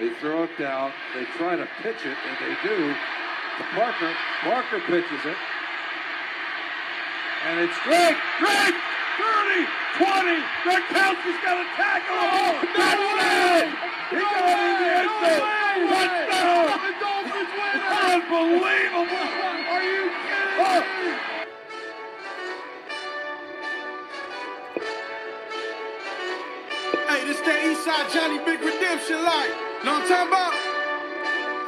They throw it down. They try to pitch it, and they do. To Parker. Parker pitches it. And it's Drake! Drake! 30, 20, Gronkowski's got a tackle! Oh, that's it! He got it in the end zone! Touchdown! The Dolphins win Unbelievable! Are you kidding oh. me? Hey, this that Eastside Johnny Big Redemption light. Know what I'm talking about?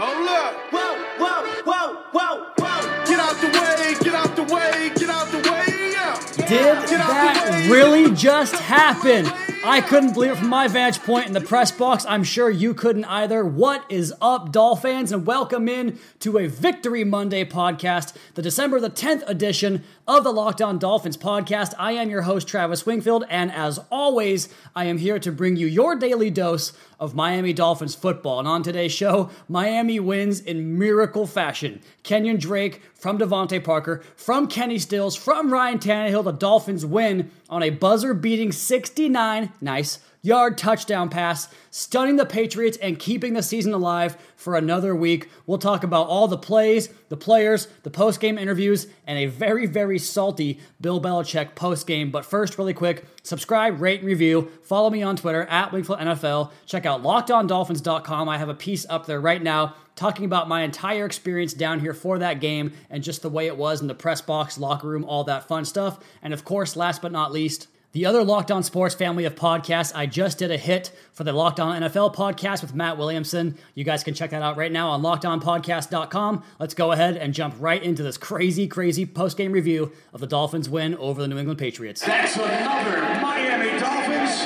Hold up. Whoa, whoa, whoa, whoa, whoa. Get out the way, get out the way, get out the way, yeah. Did that really just happen? I couldn't believe it from my vantage point in the press box. I'm sure you couldn't either. What is up, Dolphins? And welcome in to a Victory Monday podcast, the December the 10th edition of the Locked On Dolphins podcast. I am your host, Travis Wingfield, and as always, I am here to bring you your daily dose of Miami Dolphins football. And on today's show, Miami wins in miracle fashion. Kenyon Drake from DeVante Parker, from Kenny Stills, from Ryan Tannehill, the Dolphins win on a buzzer beating 69, nice, yard touchdown pass, stunning the Patriots and keeping the season alive for another week. We'll talk about all the plays, the players, the post game interviews, and a very, very salty Bill Belichick post game. But first, really quick, subscribe, rate, and review. Follow me on Twitter at Wingfield NFL. Check out lockedondolphins.com. I have a piece up there right now talking about my entire experience down here for that game and just the way it was in the press box, locker room, all that fun stuff. And of course, last but not least, the other Locked On Sports family of podcasts, I just did a hit for the Locked On NFL podcast with Matt Williamson. You guys can check that out right now on lockedonpodcast.com. Let's go ahead and jump right into this crazy, crazy post game review of the Dolphins' win over the New England Patriots. That's another Miami Dolphins.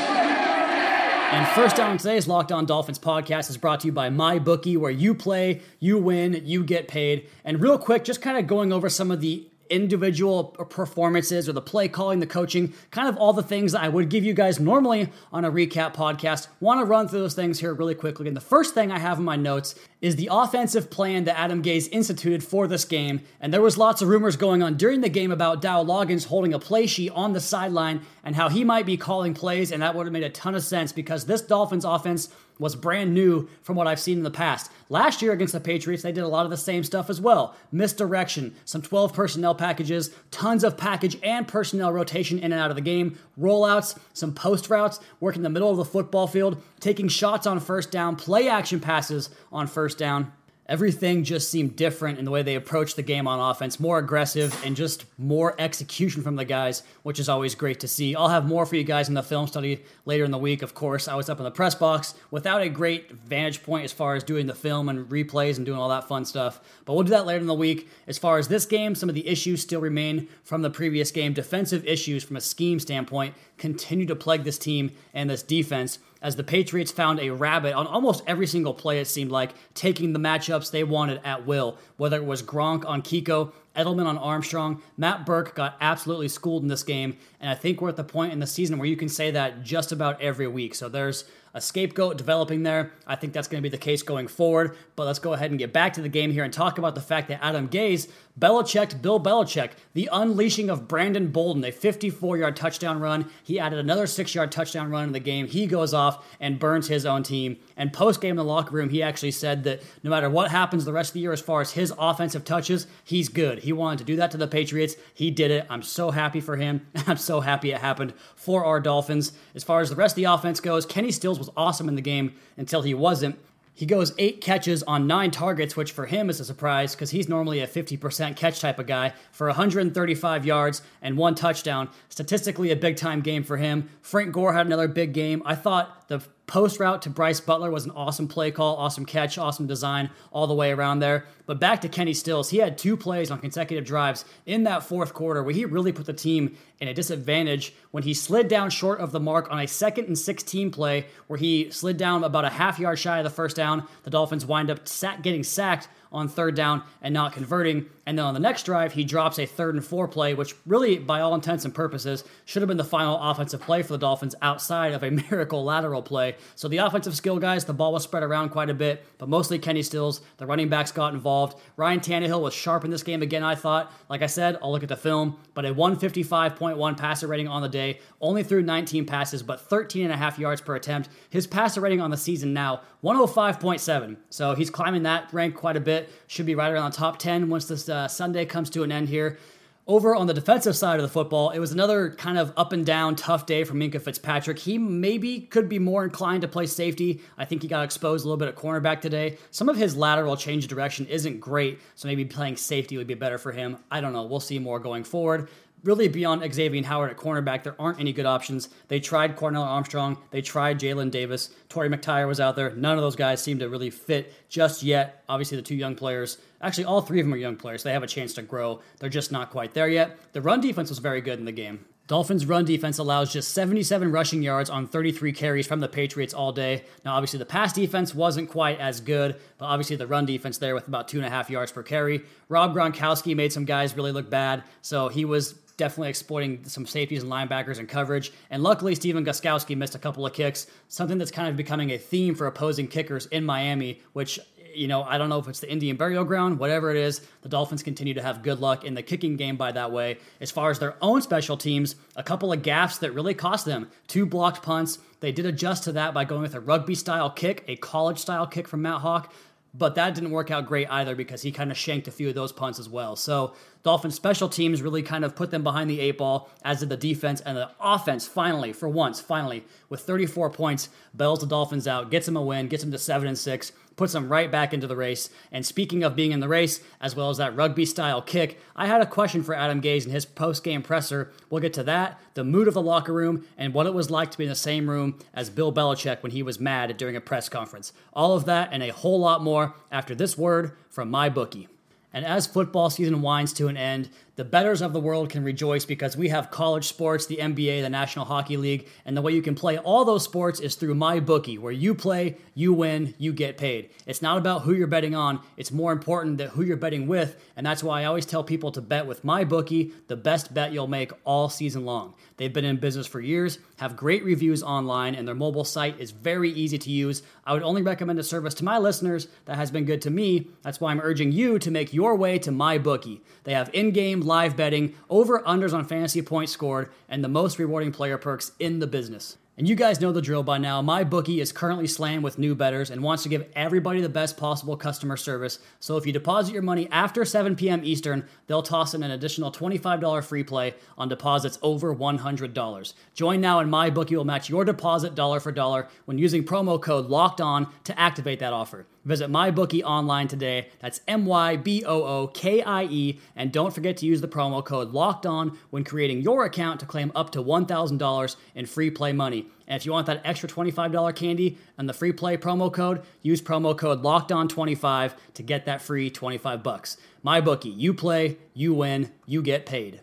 And first down today's Locked On Dolphins podcast is brought to you by MyBookie, where you play, you win, you get paid. And real quick, just kind of going over some of the individual performances or the play calling, the coaching, kind of all the things that I would give you guys normally on a recap podcast. Want to run through those things here really quickly. And the first thing I have in my notes is the offensive plan that Adam Gase instituted for this game. And there was lots of rumors going on during the game about Dowell Loggains holding a play sheet on the sideline and how he might be calling plays. And that would have made a ton of sense because this Dolphins offense was brand new from what I've seen in the past. Last year against the Patriots, they did a lot of the same stuff as well. Misdirection, some 12 personnel packages, tons of package and personnel rotation in and out of the game, rollouts, some post routes, work in the middle of the football field, taking shots on first down, play action passes on first down everything just seemed different in the way they approached the game on offense, more aggressive and just more execution from the guys, which is always great to see. I'll have more for you guys in the film study later in the week. Of course, I was up in the press box without a great vantage point as far as doing the film and replays and doing all that fun stuff, but we'll do that later in the week. As far as this game, some of the issues still remain from the previous game. Defensive issues from a scheme standpoint continue to plague this team and this defense as the Patriots found a rabbit on almost every single play, it seemed like, taking the matchups they wanted at will. Whether it was Gronk on Kiko, Edelman on Armstrong, Matt Burke got absolutely schooled in this game. And I think we're at the point in the season where you can say that just about every week. So there's a scapegoat developing there. I think that's going to be the case going forward. But let's go ahead and get back to the game here and talk about the fact that Adam Gase Belichick, Bill Belichick, the unleashing of Brandon Bolden, a 54 yard touchdown run. He added another six yard touchdown run in the game. He goes off and burns his own team. And post game in the locker room, he actually said that no matter what happens the rest of the year as far as his offensive touches, he's good. He wanted to do that to the Patriots. He did it. I'm so happy for him. I'm so happy it happened for our Dolphins. As far as the rest of the offense goes, Kenny Stills was awesome in the game until he wasn't. He goes eight catches on nine targets, which for him is a surprise because he's normally a 50% catch type of guy for 135 yards and one touchdown. Statistically, a big time game for him. Frank Gore had another big game. I thought The post route to Brice Butler was an awesome play call, awesome catch, awesome design all the way around there. But back to Kenny Stills, he had two plays on consecutive drives in that fourth quarter where he really put the team in a disadvantage when he slid down short of the mark on a second and 16 play where he slid down about a half yard shy of the first down. The Dolphins wind up getting sacked on third down and not converting. And then on the next drive, he drops a third and four play, which really, by all intents and purposes, should have been the final offensive play for the Dolphins outside of a miracle lateral play. So the offensive skill guys, the ball was spread around quite a bit, but mostly Kenny Stills. The running backs got involved. Ryan Tannehill was sharp in this game again, I thought. Like I said, I'll look at the film, but a 155.1 passer rating on the day, only threw 19 passes, but 13 and a half yards per attempt. His passer rating on the season now, 105.7. So he's climbing that rank quite a bit. Should be right around the top 10 once this uh, Sunday comes to an end here. Over on the defensive side of the football, it was another kind of up and down tough day for Minkah Fitzpatrick. He maybe could be more inclined to play safety. I think he got exposed a little bit at cornerback today. Some of his lateral change of direction isn't great, so maybe playing safety would be better for him. I don't know. We'll see more going forward really beyond Xavier Howard at cornerback, there aren't any good options. They tried Cornell Armstrong, they tried Jalen Davis, Torry McTyer was out there. None of those guys seem to really fit just yet. Obviously, the two young players, actually, all three of them are young players. They have a chance to grow. They're just not quite there yet. The run defense was very good in the game. Dolphins' run defense allows just 77 rushing yards on 33 carries from the Patriots all day. Now, obviously, the pass defense wasn't quite as good, but obviously, the run defense there with about two and a half yards per carry. Rob Gronkowski made some guys really look bad, so he was definitely exploiting some safeties and linebackers and coverage. And luckily, Stephen Gostkowski missed a couple of kicks, something that's kind of becoming a theme for opposing kickers in Miami, which you know, I don't know if it's the Indian burial ground, whatever it is, the Dolphins continue to have good luck in the kicking game by that way. As far as their own special teams, a couple of gaffes that really cost them. Two blocked punts. They did adjust to that by going with a rugby style kick, a college style kick from Matt Haack But that didn't work out great either because he kind of shanked a few of those punts as well. So Dolphins special teams really kind of put them behind the eight ball, as did the defense and the offense. Finally, for once, finally, with 34 points, bails the Dolphins out, gets them a win, gets them to seven and six puts them right back into the race. And speaking of being in the race, as well as that rugby style kick, I had a question for Adam Gase in his post game presser. We'll get to that, the mood of the locker room, and what it was like to be in the same room as Bill Belichick when he was mad during a press conference. All of that and a whole lot more after this word from my bookie. And as football season winds to an end, the betters of the world can rejoice because we have college sports, the NBA, the National Hockey League, and the way you can play all those sports is through my bookie, where you play, you win, you get paid. It's not about who you're betting on, it's more important that who you're betting with, and that's why I always tell people to bet with my bookie, the best bet you'll make all season long. They've been in business for years, have great reviews online, and their mobile site is very easy to use. I would only recommend a service to my listeners that has been good to me. That's why I'm urging you to make your way to my bookie. They have in-game live betting, over unders on fantasy points scored, and the most rewarding player perks in the business. And you guys know the drill by now. My bookie is currently slammed with new betters and wants to give everybody the best possible customer service. So if you deposit your money after 7 p.m. Eastern, they'll toss in an additional $25 free play on deposits over $100. Join now and my bookie will match your deposit dollar for dollar when using promo code LOCKED ON to activate that offer. Visit MyBookie online today. That's M Y B O O K I E. And don't forget to use the promo code LOCKED ON when creating your account to claim up to $1,000 in free play money. And if you want that extra $25 candy and the free play promo code, use promo code LOCKED ON 25 to get that free 25 bucks. MyBookie, you play, you win, you get paid.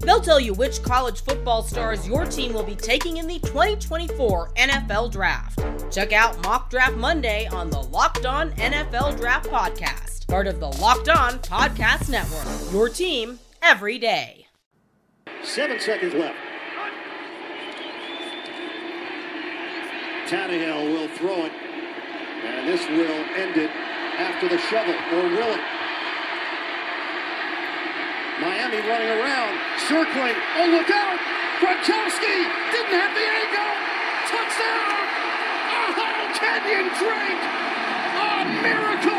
They'll tell you which college football stars your team will be taking in the 2024 NFL Draft. Check out Mock Draft Monday on the Locked On NFL Draft Podcast part of the Locked On Podcast Network. Your team every day. Seven seconds left. Tannehill will throw it, and this will end it after the shovel, or will it? Miami running around, circling. Oh, look out! Gronkowski didn't have the angle. Touchdown! Kenyon Drake! A miracle!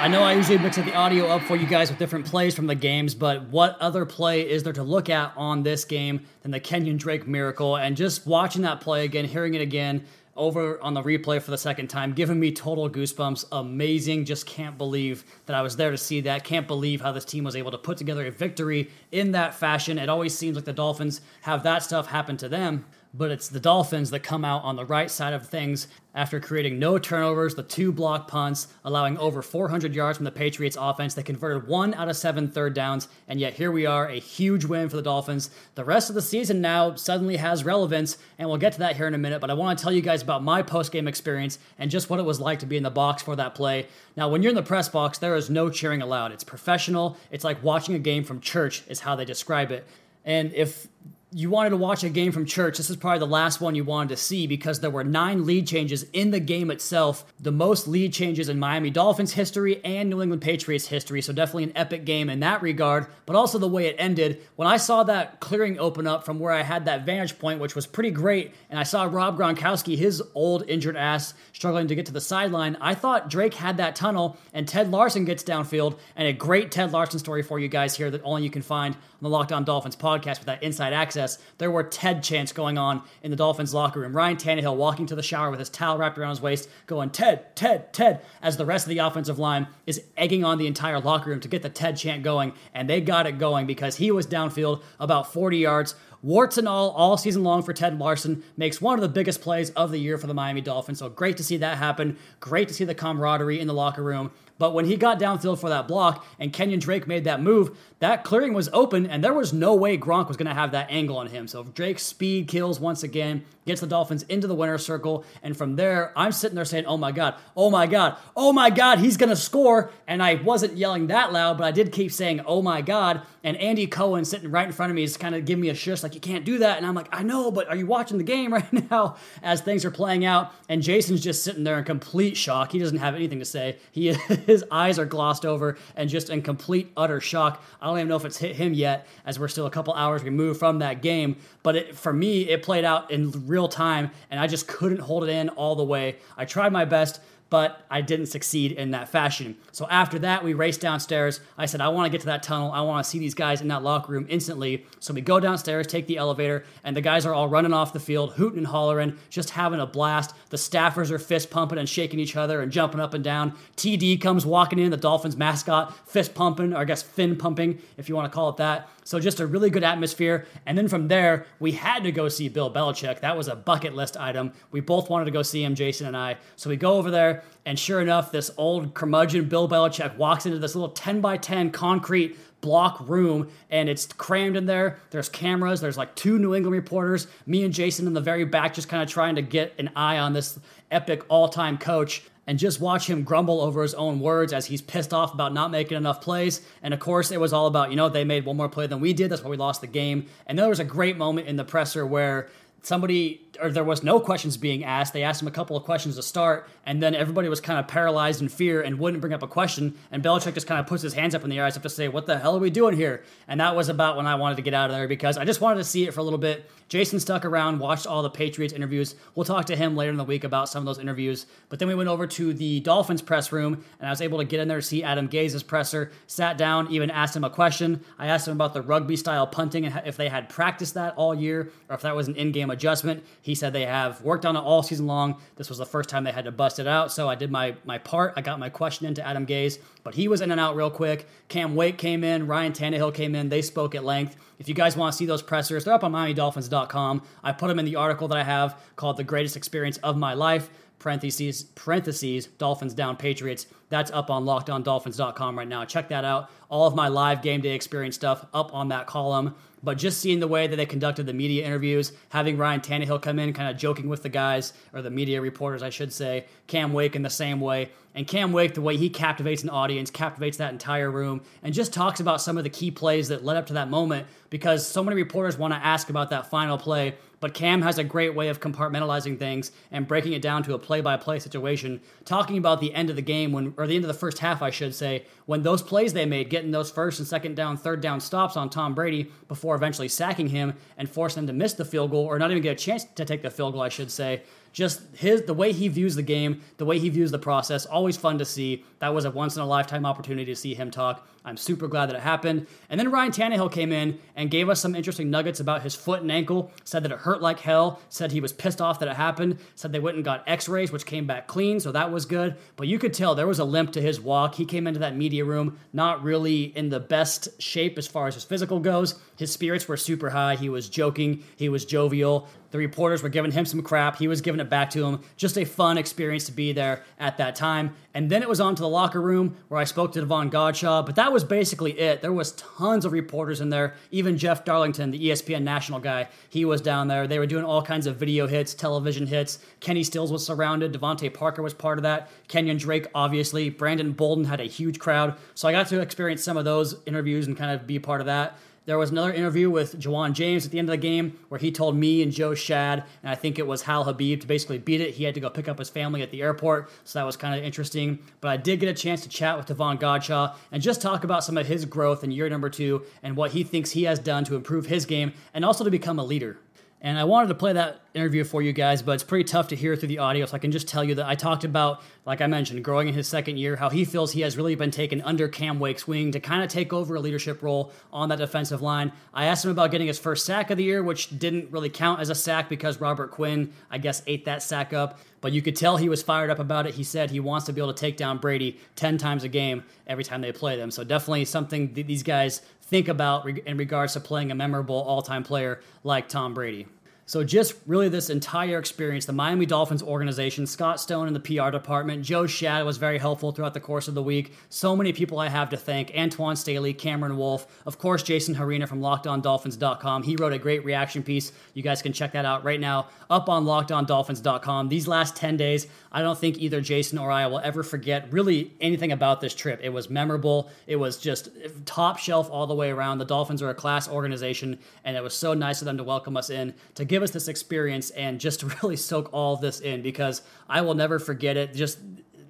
I know I usually mix up the audio up for you guys with different plays from the games, but what other play is there to look at on this game than the Kenyon Drake miracle? And just watching that play again, hearing it again over on the replay for the second time, giving me total goosebumps. Amazing. Just can't believe that I was there to see that. Can't believe how this team was able to put together a victory in that fashion. It always seems like the Dolphins have that stuff happen to them but it's the Dolphins that come out on the right side of things after creating no turnovers, the two block punts, allowing over 400 yards from the Patriots offense. They converted one out of seven third downs, and yet here we are, a huge win for the Dolphins. The rest of the season now suddenly has relevance, and we'll get to that here in a minute, but I want to tell you guys about my post game experience and just what it was like to be in the box for that play. Now, when you're in the press box, there is no cheering allowed. It's professional. It's like watching a game from church, is how they describe it. And if you wanted to watch a game from church, this is probably the last one you wanted to see because there were nine lead changes in the game itself, the most lead changes in Miami Dolphins history and New England Patriots history. So, definitely an epic game in that regard, but also the way it ended. When I saw that clearing open up from where I had that vantage point, which was pretty great, and I saw Rob Gronkowski, his old injured ass, struggling to get to the sideline, I thought Drake had that tunnel and Ted Larsen gets downfield. And a great Ted Larsen story for you guys here that only you can find on the Locked On Dolphins podcast with that inside access, there were Ted chants going on in the Dolphins locker room. Ryan Tannehill walking to the shower with his towel wrapped around his waist, going, Ted, Ted, Ted, as the rest of the offensive line is egging on the entire locker room to get the Ted chant going. And they got it going because he was downfield about 40 yards warts and all, all season long for Ted Larsen. Makes one of the biggest plays of the year for the Miami Dolphins. So great to see that happen. Great to see the camaraderie in the locker room. But when he got downfield for that block and Kenyon Drake made that move, that clearing was open and there was no way Gronk was going to have that angle on him. So Drake's speed kills once again, gets the Dolphins into the winner's circle. And from there, I'm sitting there saying, oh my God, oh my God, oh my God, he's going to score. And I wasn't yelling that loud, but I did keep saying, oh my God. And Andy Cohen sitting right in front of me is kind of giving me a shush, like, you can't do that. And I'm like, I know, but are you watching the game right now as things are playing out? And Jason's just sitting there in complete shock. He doesn't have anything to say. He his eyes are glossed over and just in complete utter shock. I don't even know if it's hit him yet, as we're still a couple hours removed from that game. But it, for me, it played out in real time, and I just couldn't hold it in all the way. I tried my best but I didn't succeed in that fashion. So after that, we raced downstairs. I said, I want to get to that tunnel. I want to see these guys in that locker room instantly. So we go downstairs, take the elevator, and the guys are all running off the field, hooting and hollering, just having a blast. The staffers are fist pumping and shaking each other and jumping up and down. TD comes walking in, the Dolphins mascot, fist pumping, or I guess fin pumping, if you want to call it that. So just a really good atmosphere. And then from there, we had to go see Bill Belichick. That was a bucket list item. We both wanted to go see him, Jason and I. So we go over there, and sure enough, this old curmudgeon Bill Belichick walks into this little 10 by 10 concrete block room and it's crammed in there. There's cameras. There's like two New England reporters. Me and Jason in the very back, just kind of trying to get an eye on this epic all time coach and just watch him grumble over his own words as he's pissed off about not making enough plays. And of course, it was all about, you know, they made one more play than we did. That's why we lost the game. And there was a great moment in the presser where somebody or there was no questions being asked. They asked him a couple of questions to start, and then everybody was kind of paralyzed in fear and wouldn't bring up a question. And Belichick just kind of puts his hands up in the air as if to say, "What the hell are we doing here?" And that was about when I wanted to get out of there because I just wanted to see it for a little bit. Jason stuck around, watched all the Patriots interviews. We'll talk to him later in the week about some of those interviews. But then we went over to the Dolphins press room, and I was able to get in there see Adam Gase's presser. Sat down, even asked him a question. I asked him about the rugby style punting and if they had practiced that all year or if that was an in-game adjustment. He said they have worked on it all season long. This was the first time they had to bust it out, so I did my my part. I got my question into Adam Gase, but he was in and out real quick. Cam Wake came in, Ryan Tannehill came in. They spoke at length. If you guys want to see those pressers, they're up on MiamiDolphins.com. I put them in the article that I have called "The Greatest Experience of My Life." Parentheses, parentheses, Dolphins down Patriots. That's up on lockedondolphins.com right now. Check that out. All of my live game day experience stuff up on that column. But just seeing the way that they conducted the media interviews, having Ryan Tannehill come in, kind of joking with the guys, or the media reporters, I should say, Cam Wake in the same way. And Cam Wake, the way he captivates an audience, captivates that entire room, and just talks about some of the key plays that led up to that moment because so many reporters want to ask about that final play. But Cam has a great way of compartmentalizing things and breaking it down to a play by play situation, talking about the end of the game when, or the end of the first half, I should say, when those plays they made, getting those first and second down, third down stops on Tom Brady before eventually sacking him and forcing him to miss the field goal or not even get a chance to take the field goal, I should say. Just his the way he views the game, the way he views the process, always fun to see. That was a once in a lifetime opportunity to see him talk. I'm super glad that it happened. And then Ryan Tannehill came in and gave us some interesting nuggets about his foot and ankle, said that it hurt like hell, said he was pissed off that it happened, said they went and got x rays, which came back clean, so that was good. But you could tell there was a limp to his walk. He came into that media room not really in the best shape as far as his physical goes. His spirits were super high. He was joking, he was jovial. The reporters were giving him some crap. He was giving it back to him. Just a fun experience to be there at that time. And then it was on to the locker room where I spoke to Davon Godchaux, but that was basically it. There was tons of reporters in there. Even Jeff Darlington, the ESPN national guy, he was down there. They were doing all kinds of video hits, television hits. Kenny Stills was surrounded. DeVante Parker was part of that. Kenyon Drake, obviously. Brandon Bolden had a huge crowd. So I got to experience some of those interviews and kind of be part of that. There was another interview with Ja'Wuan James at the end of the game where he told me and Joe Schad, and I think it was Hal Habib, to basically beat it. He had to go pick up his family at the airport, so that was kind of interesting. But I did get a chance to chat with Davon Godchaux and just talk about some of his growth in year number two and what he thinks he has done to improve his game and also to become a leader. And I wanted to play that interview for you guys, but it's pretty tough to hear through the audio. So I can just tell you that I talked about, like I mentioned, growing in his second year, how he feels he has really been taken under Cam Wake's wing to kind of take over a leadership role on that defensive line. I asked him about getting his first sack of the year, which didn't really count as a sack because Robert Quinn, I guess, ate that sack up. But you could tell he was fired up about it. He said he wants to be able to take down Brady 10 times a game every time they play them. So definitely something these guys think about in regards to playing a memorable all time player like Tom Brady. So, just really this entire experience, the Miami Dolphins organization, Scott Stone in the PR department, Joe Schad was very helpful throughout the course of the week. So many people I have to thank Antoine Staley, Cameron Wolfe, of course, Jason Hrina from LockedOnDolphins.com. He wrote a great reaction piece. You guys can check that out right now up on LockedOnDolphins.com. These last 10 days, I don't think either Jason or I will ever forget really anything about this trip. It was memorable, it was just top shelf all the way around. The Dolphins are a class organization, and it was so nice of them to welcome us in to give give us this experience and just really soak all this in because I will never forget it. Just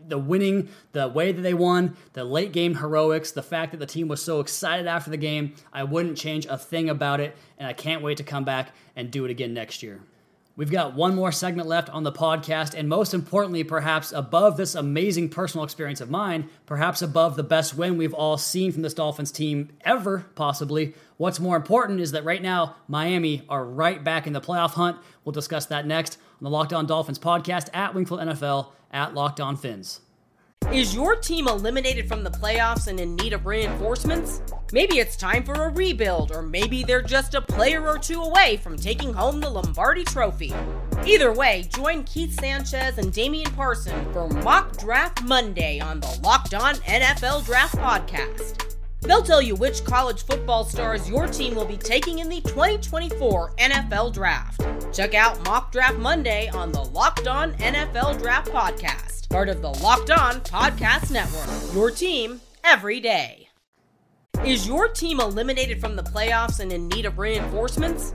the winning, the way that they won, the late game heroics, the fact that the team was so excited after the game, I wouldn't change a thing about it, and I can't wait to come back and do it again next year. We've got one more segment left on the podcast, and most importantly, perhaps above this amazing personal experience of mine, perhaps above the best win we've all seen from this Dolphins team ever, possibly. What's more important is that right now, Miami are right back in the playoff hunt. We'll discuss that next on the Locked On Dolphins podcast at Wingfield NFL at Locked On Fins. Is your team eliminated from the playoffs and in need of reinforcements? Maybe it's time for a rebuild, or maybe they're just a player or two away from taking home the Lombardi Trophy. Either way, join Keith Sanchez and Damian Parson for Mock Draft Monday on the Locked On NFL Draft Podcast. They'll tell you which college football stars your team will be taking in the 2024 NFL Draft. Check out Mock Draft Monday on the Locked On NFL Draft Podcast, part of the Locked On Podcast Network. Your team every day. Is your team eliminated from the playoffs and in need of reinforcements?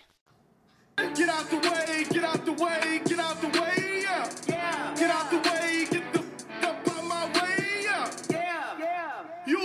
Get out the way, get out the way, get out the way, yeah. yeah. Get out the way, get the up out my way, yeah. Yeah. yeah. You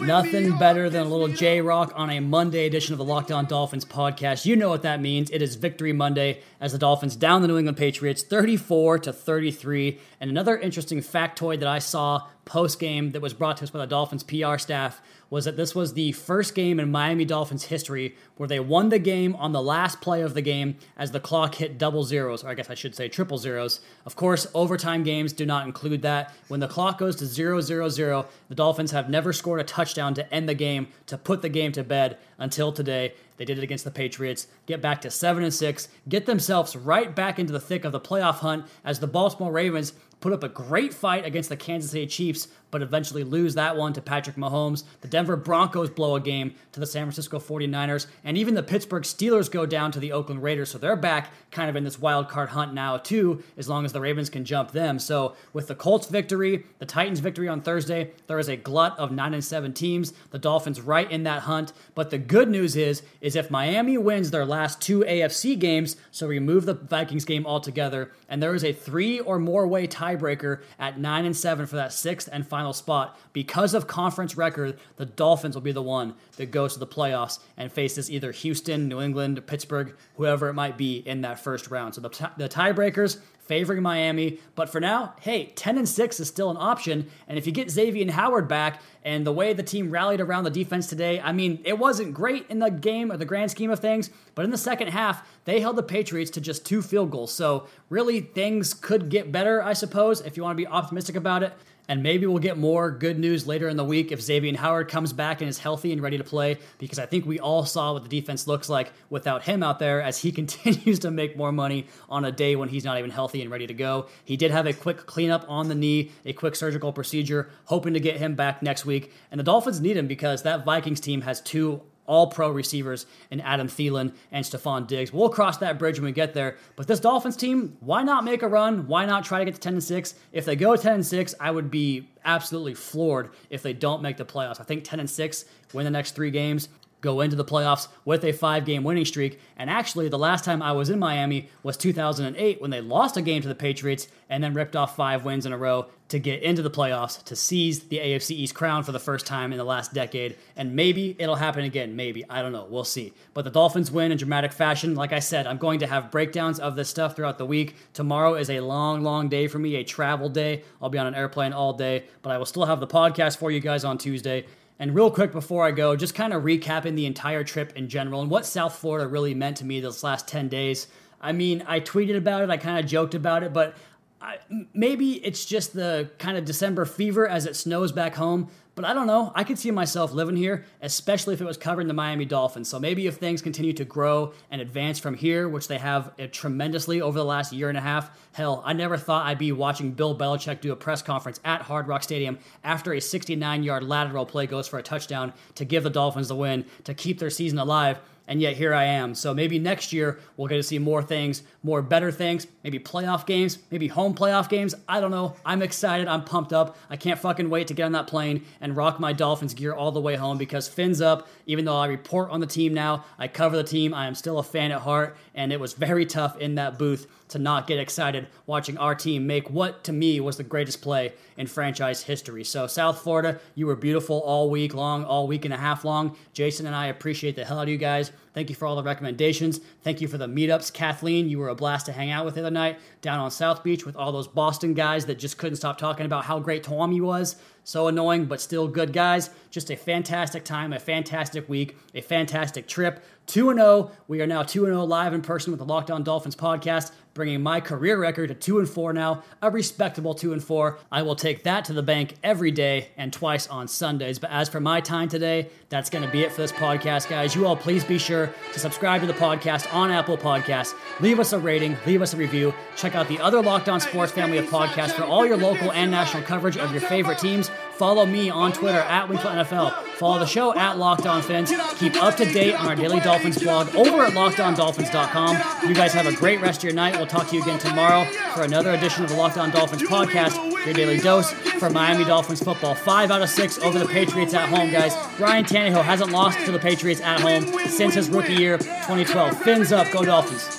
Nothing better than a little J Rock on a Monday edition of the Locked On Dolphins podcast. You know what that means. It is Victory Monday as the Dolphins down the New England Patriots 34 to 33. And another interesting factoid that I saw post game that was brought to us by the Dolphins PR staff was that this was the first game in Miami Dolphins history where they won the game on the last play of the game as the clock hit double zeros, or I guess I should say triple zeros. Of course, overtime games do not include that. When the clock goes to 0 0 0, the Dolphins have never scored a touchdown to end the game, to put the game to bed until today. They did it against the Patriots, get back to 7 and 6, get themselves right back into the thick of the playoff hunt as the Baltimore Ravens put up a great fight against the Kansas City Chiefs, but eventually lose that one to Patrick Mahomes. The Denver Broncos blow a game to the San Francisco 49ers, and even the Pittsburgh Steelers go down to the Oakland Raiders. So they're back kind of in this wild card hunt now, too, as long as the Ravens can jump them. So with the Colts victory, the Titans victory on Thursday, there is a glut of 9 and 7 teams. The Dolphins right in that hunt. But the good news is, is if Miami wins their last two AFC games, so remove the Vikings game altogether, and there is a three or more way tiebreaker at 9 and 7 for that sixth and final final spot. Because of conference record, the Dolphins will be the one that goes to the playoffs and faces either Houston, New England, Pittsburgh, whoever it might be in that first round. So the, t- the tiebreakers favoring Miami. But for now, hey, 10 and 6 is still an option. And if you get Xavier Howard back and the way the team rallied around the defense today, I mean, it wasn't great in the game or the grand scheme of things, but in the second half, they held the Patriots to just two field goals. So really, things could get better, I suppose, if you want to be optimistic about it. And maybe we'll get more good news later in the week if Xavier Howard comes back and is healthy and ready to play, because I think we all saw what the defense looks like without him out there as he continues to make more money on a day when he's not even healthy and ready to go. He did have a quick cleanup on the knee, a quick surgical procedure, hoping to get him back next week. And the Dolphins need him because that Vikings team has two all pro receivers in Adam Thielen and Stefon Diggs. We'll cross that bridge when we get there. But this Dolphins team, why not make a run? Why not try to get to 10 and 6? If they go 10 and 6, I would be absolutely floored if they don't make the playoffs. I think 10 and 6, win the next three games go into the playoffs with a five game winning streak. And actually, the last time I was in Miami was 2008 when they lost a game to the Patriots and then ripped off five wins in a row to get into the playoffs to seize the AFC East crown for the first time in the last decade. And maybe it'll happen again. Maybe. I don't know. We'll see. But the Dolphins win in dramatic fashion. Like I said, I'm going to have breakdowns of this stuff throughout the week. Tomorrow is a long, long day for me, a travel day. I'll be on an airplane all day, but I will still have the podcast for you guys on Tuesday. And real quick before I go, just kind of recapping the entire trip in general and what South Florida really meant to me this last 10 days. I mean, I tweeted about it, I kind of joked about it, but I, maybe it's just the kind of December fever as it snows back home. But I don't know. I could see myself living here, especially if it was covering the Miami Dolphins. So maybe if things continue to grow and advance from here, which they have uh, tremendously over the last year and a half. Hell, I never thought I'd be watching Bill Belichick do a press conference at Hard Rock Stadium after a 69 yard lateral play goes for a touchdown to give the Dolphins the win to keep their season alive and yet here I am. So maybe next year we'll get to see more things, more better things, maybe playoff games, maybe home playoff games. I don't know. I'm excited. I'm pumped up. I can't fucking wait to get on that plane and rock my Dolphins gear all the way home because fins up. Even though I report on the team now, I cover the team. I am still a fan at heart, and it was very tough in that booth to not get excited watching our team make what to me was the greatest play in franchise history. So, South Florida, you were beautiful all week long, all week and a half long. Jason and I appreciate the hell out of you guys. Thank you for all the recommendations. Thank you for the meetups. Kathleen, you were a blast to hang out with the other night down on South Beach with all those Boston guys that just couldn't stop talking about how great Tuami was. So annoying, but still good guys. Just a fantastic time, a fantastic week, a fantastic trip. 2 0. We are now 2 0 live in person with the Locked On Dolphins podcast, bringing my career record to 2 and 4 now, a respectable 2 and 4. I will take that to the bank every day and twice on Sundays. But as for my time today, that's going to be it for this podcast, guys. You all please be sure to subscribe to the podcast on Apple Podcasts. Leave us a rating, leave us a review. Check out the other Locked On Sports family of podcasts for all your local and national coverage of your favorite teams. Follow me on Twitter at Wingfield NFL. Follow the show at Locked On Fins. Keep up to date on our daily Dolphins blog over at LockedOnDolphins.com. You guys have a great rest of your night. We'll talk to you again tomorrow for another edition of the Locked On Dolphins podcast, your daily dose for Miami Dolphins football. Five out of six over the Patriots at home, guys. Ryan Tannehill hasn't lost to the Patriots at home since his rookie year, 2012. Fins up, go Dolphins.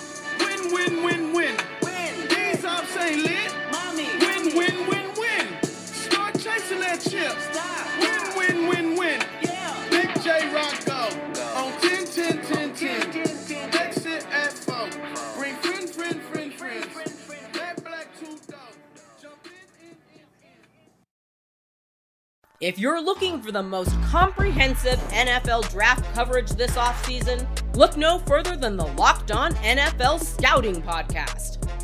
If you're looking for the most comprehensive NFL draft coverage this offseason, look no further than the Locked On NFL Scouting Podcast.